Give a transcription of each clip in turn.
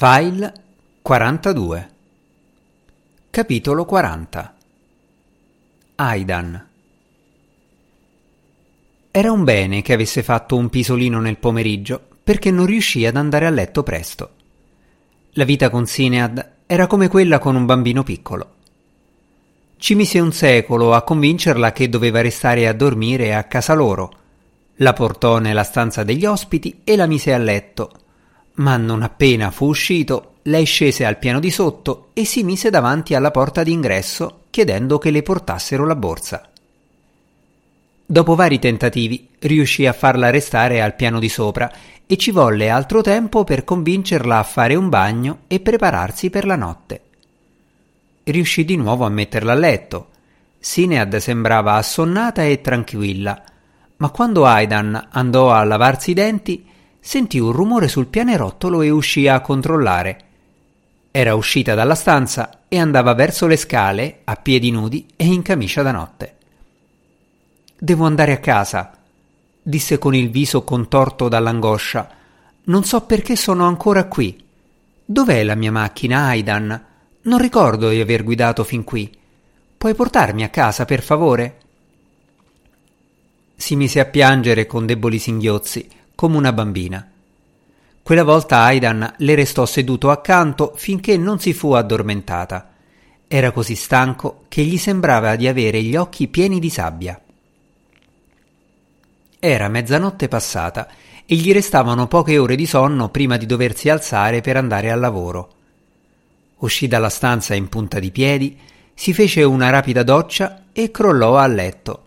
File 42 Capitolo 40 Aidan Era un bene che avesse fatto un pisolino nel pomeriggio perché non riuscì ad andare a letto presto. La vita con Sinead era come quella con un bambino piccolo. Ci mise un secolo a convincerla che doveva restare a dormire a casa loro. La portò nella stanza degli ospiti e la mise a letto ma non appena fu uscito, lei scese al piano di sotto e si mise davanti alla porta d'ingresso chiedendo che le portassero la borsa. Dopo vari tentativi riuscì a farla restare al piano di sopra e ci volle altro tempo per convincerla a fare un bagno e prepararsi per la notte. Riuscì di nuovo a metterla a letto. Sinead sembrava assonnata e tranquilla, ma quando Aidan andò a lavarsi i denti sentì un rumore sul pianerottolo e uscì a controllare. Era uscita dalla stanza e andava verso le scale, a piedi nudi e in camicia da notte. Devo andare a casa, disse con il viso contorto dall'angoscia. Non so perché sono ancora qui. Dov'è la mia macchina, Aidan? Non ricordo di aver guidato fin qui. Puoi portarmi a casa, per favore? Si mise a piangere con deboli singhiozzi come una bambina. Quella volta Aidan le restò seduto accanto finché non si fu addormentata. Era così stanco che gli sembrava di avere gli occhi pieni di sabbia. Era mezzanotte passata e gli restavano poche ore di sonno prima di doversi alzare per andare al lavoro. Uscì dalla stanza in punta di piedi, si fece una rapida doccia e crollò a letto,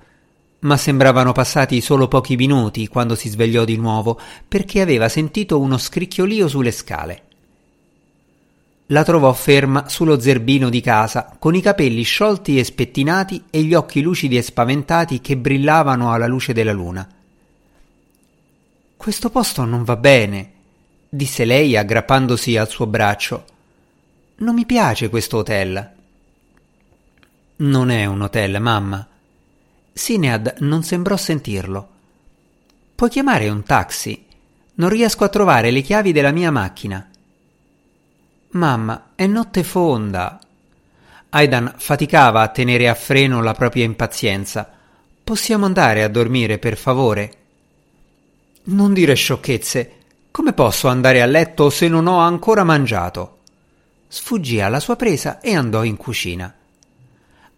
ma sembravano passati solo pochi minuti quando si svegliò di nuovo perché aveva sentito uno scricchiolio sulle scale. La trovò ferma sullo zerbino di casa, con i capelli sciolti e spettinati e gli occhi lucidi e spaventati che brillavano alla luce della luna. Questo posto non va bene, disse lei aggrappandosi al suo braccio. Non mi piace questo hotel. Non è un hotel, mamma, Sinead non sembrò sentirlo. Puoi chiamare un taxi? Non riesco a trovare le chiavi della mia macchina. Mamma, è notte fonda. Aidan faticava a tenere a freno la propria impazienza. Possiamo andare a dormire, per favore? Non dire sciocchezze. Come posso andare a letto se non ho ancora mangiato? Sfuggì alla sua presa e andò in cucina.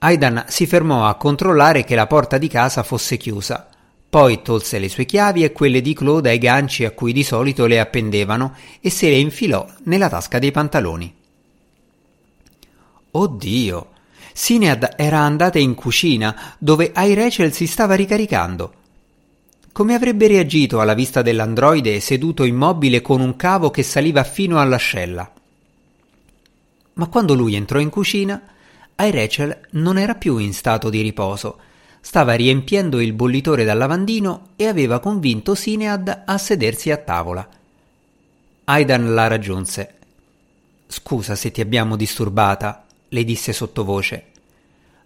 Aidan si fermò a controllare che la porta di casa fosse chiusa. Poi tolse le sue chiavi e quelle di Claude ai ganci a cui di solito le appendevano e se le infilò nella tasca dei pantaloni. Oddio! Sinead era andata in cucina, dove Ai Rachel si stava ricaricando. Come avrebbe reagito alla vista dell'androide seduto immobile con un cavo che saliva fino all'ascella? Ma quando lui entrò in cucina, ai non era più in stato di riposo. Stava riempiendo il bollitore dal lavandino e aveva convinto Sinead a sedersi a tavola. Aidan la raggiunse. Scusa se ti abbiamo disturbata, le disse sottovoce.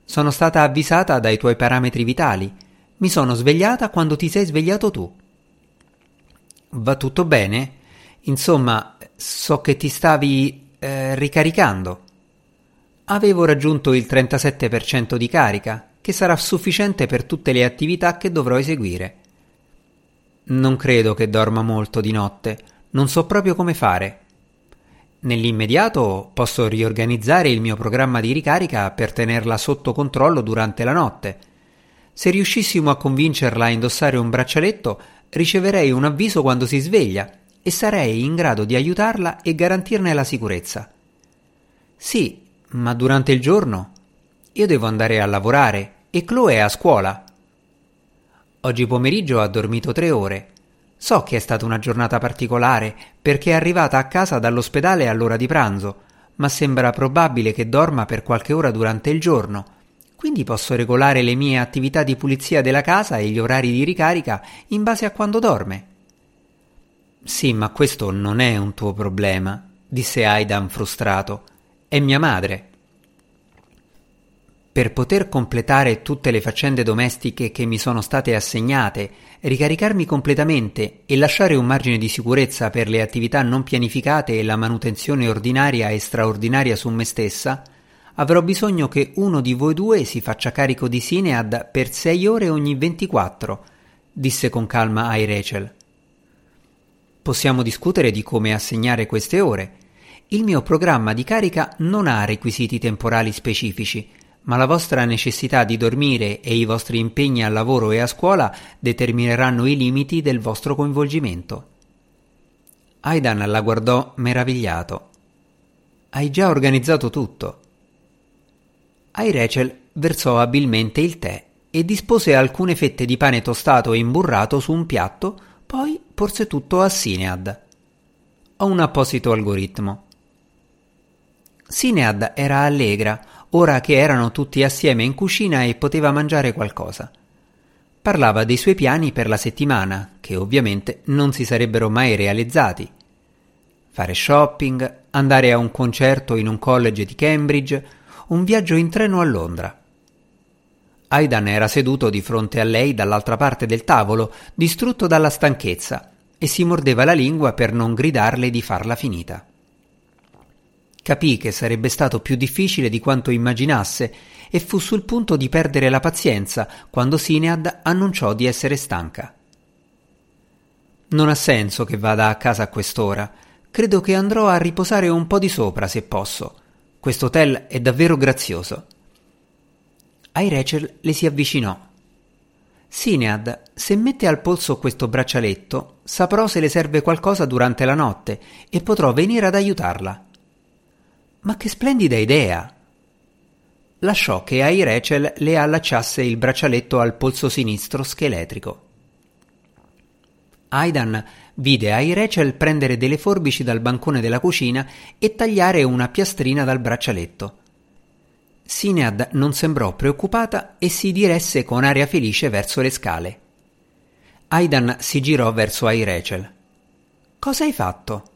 Sono stata avvisata dai tuoi parametri vitali. Mi sono svegliata quando ti sei svegliato tu. Va tutto bene? Insomma, so che ti stavi eh, ricaricando. Avevo raggiunto il 37% di carica, che sarà sufficiente per tutte le attività che dovrò eseguire. Non credo che dorma molto di notte, non so proprio come fare. Nell'immediato posso riorganizzare il mio programma di ricarica per tenerla sotto controllo durante la notte. Se riuscissimo a convincerla a indossare un braccialetto, riceverei un avviso quando si sveglia e sarei in grado di aiutarla e garantirne la sicurezza. Sì, ma durante il giorno? Io devo andare a lavorare e Chloe è a scuola. Oggi pomeriggio ha dormito tre ore. So che è stata una giornata particolare perché è arrivata a casa dall'ospedale all'ora di pranzo, ma sembra probabile che dorma per qualche ora durante il giorno. Quindi posso regolare le mie attività di pulizia della casa e gli orari di ricarica in base a quando dorme. Sì, ma questo non è un tuo problema, disse Aidan frustrato. È mia madre. per poter completare tutte le faccende domestiche che mi sono state assegnate, ricaricarmi completamente e lasciare un margine di sicurezza per le attività non pianificate e la manutenzione ordinaria e straordinaria su me stessa, avrò bisogno che uno di voi due si faccia carico di Sinead per sei ore ogni 24, disse con calma ai Rachel. Possiamo discutere di come assegnare queste ore. Il mio programma di carica non ha requisiti temporali specifici, ma la vostra necessità di dormire e i vostri impegni al lavoro e a scuola determineranno i limiti del vostro coinvolgimento. Aidan la guardò meravigliato. Hai già organizzato tutto. Ai Rachel versò abilmente il tè e dispose alcune fette di pane tostato e imburrato su un piatto, poi porse tutto a Sinead. Ho un apposito algoritmo. Sinead era allegra, ora che erano tutti assieme in cucina e poteva mangiare qualcosa. Parlava dei suoi piani per la settimana, che ovviamente non si sarebbero mai realizzati. Fare shopping, andare a un concerto in un college di Cambridge, un viaggio in treno a Londra. Aidan era seduto di fronte a lei dall'altra parte del tavolo, distrutto dalla stanchezza, e si mordeva la lingua per non gridarle di farla finita. Capì che sarebbe stato più difficile di quanto immaginasse e fu sul punto di perdere la pazienza quando Sinead annunciò di essere stanca. Non ha senso che vada a casa a quest'ora. Credo che andrò a riposare un po' di sopra se posso. Questo hotel è davvero grazioso. Ai Rachel le si avvicinò. Sinead, se mette al polso questo braccialetto, saprò se le serve qualcosa durante la notte e potrò venire ad aiutarla. Ma che splendida idea! Lasciò che ai Rachel le allacciasse il braccialetto al polso sinistro scheletrico. Aidan vide ai Rachel prendere delle forbici dal bancone della cucina e tagliare una piastrina dal braccialetto. Sinead non sembrò preoccupata e si diresse con aria felice verso le scale. Aidan si girò verso ai Rachel. Cosa hai fatto?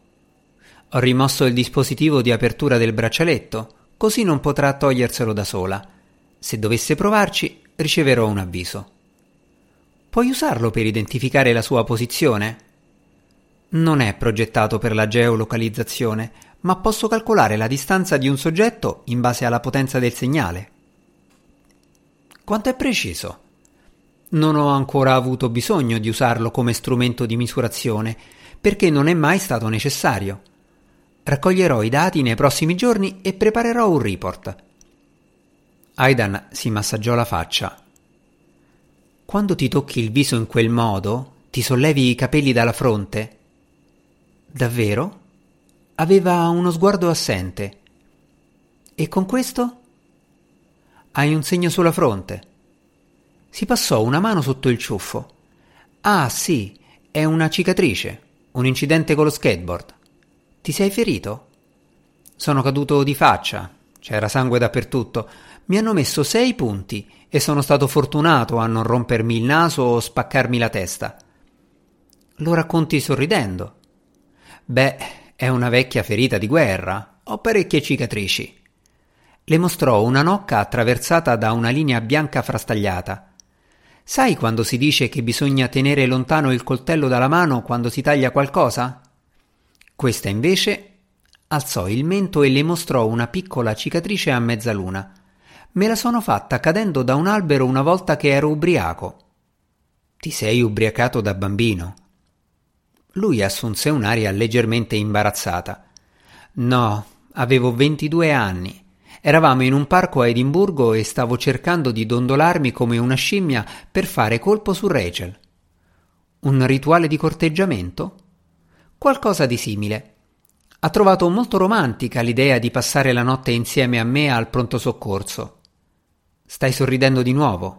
Ho rimosso il dispositivo di apertura del braccialetto, così non potrà toglierselo da sola. Se dovesse provarci, riceverò un avviso. Puoi usarlo per identificare la sua posizione? Non è progettato per la geolocalizzazione, ma posso calcolare la distanza di un soggetto in base alla potenza del segnale. Quanto è preciso? Non ho ancora avuto bisogno di usarlo come strumento di misurazione, perché non è mai stato necessario. Raccoglierò i dati nei prossimi giorni e preparerò un report. Aidan si massaggiò la faccia. Quando ti tocchi il viso in quel modo, ti sollevi i capelli dalla fronte? Davvero? Aveva uno sguardo assente. E con questo? Hai un segno sulla fronte. Si passò una mano sotto il ciuffo. Ah, sì, è una cicatrice, un incidente con lo skateboard. Ti sei ferito? Sono caduto di faccia, c'era sangue dappertutto. Mi hanno messo sei punti e sono stato fortunato a non rompermi il naso o spaccarmi la testa. Lo racconti sorridendo. Beh, è una vecchia ferita di guerra. Ho parecchie cicatrici. Le mostrò una nocca attraversata da una linea bianca frastagliata. Sai quando si dice che bisogna tenere lontano il coltello dalla mano quando si taglia qualcosa? Questa invece alzò il mento e le mostrò una piccola cicatrice a mezzaluna. Me la sono fatta cadendo da un albero una volta che ero ubriaco. Ti sei ubriacato da bambino? Lui assunse un'aria leggermente imbarazzata. No, avevo ventidue anni. Eravamo in un parco a Edimburgo e stavo cercando di dondolarmi come una scimmia per fare colpo su Rachel. Un rituale di corteggiamento? Qualcosa di simile. Ha trovato molto romantica l'idea di passare la notte insieme a me al pronto soccorso. Stai sorridendo di nuovo?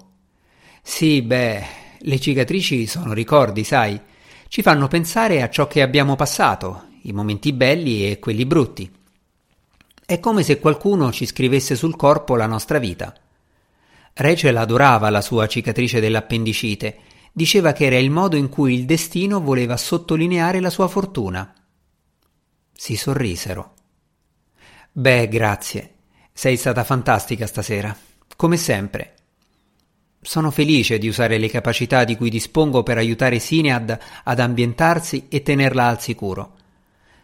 Sì, beh, le cicatrici sono ricordi, sai. Ci fanno pensare a ciò che abbiamo passato, i momenti belli e quelli brutti. È come se qualcuno ci scrivesse sul corpo la nostra vita. Rachel adorava la sua cicatrice dell'appendicite diceva che era il modo in cui il destino voleva sottolineare la sua fortuna. Si sorrisero. Beh, grazie. Sei stata fantastica stasera. come sempre. Sono felice di usare le capacità di cui dispongo per aiutare Sinead ad ambientarsi e tenerla al sicuro.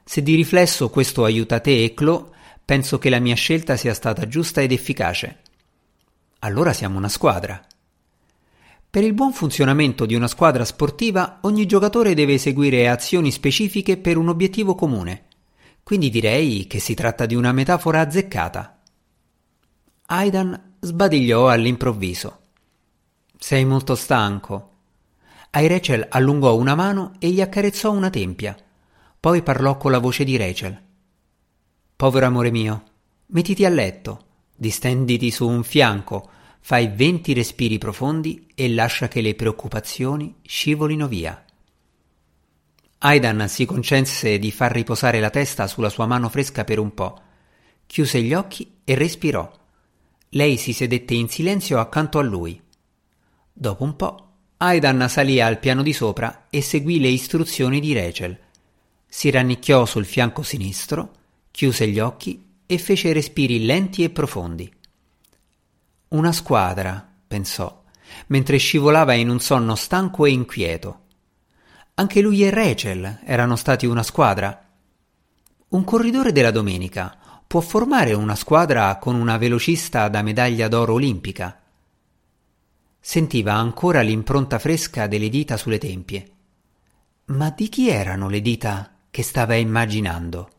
Se di riflesso questo aiuta te e Chloe, penso che la mia scelta sia stata giusta ed efficace. Allora siamo una squadra. Per il buon funzionamento di una squadra sportiva ogni giocatore deve eseguire azioni specifiche per un obiettivo comune. Quindi direi che si tratta di una metafora azzeccata. Aidan sbadigliò all'improvviso. Sei molto stanco. Ai Rachel allungò una mano e gli accarezzò una tempia. Poi parlò con la voce di Rachel. Povero amore mio, mettiti a letto, distenditi su un fianco, fai venti respiri profondi e lascia che le preoccupazioni scivolino via. Aidan si concesse di far riposare la testa sulla sua mano fresca per un po', chiuse gli occhi e respirò. Lei si sedette in silenzio accanto a lui. Dopo un po', Aidan salì al piano di sopra e seguì le istruzioni di Rachel. Si rannicchiò sul fianco sinistro, chiuse gli occhi e fece respiri lenti e profondi. Una squadra, pensò, mentre scivolava in un sonno stanco e inquieto. Anche lui e Rachel erano stati una squadra. Un corridore della domenica può formare una squadra con una velocista da medaglia d'oro olimpica. Sentiva ancora l'impronta fresca delle dita sulle tempie. Ma di chi erano le dita che stava immaginando?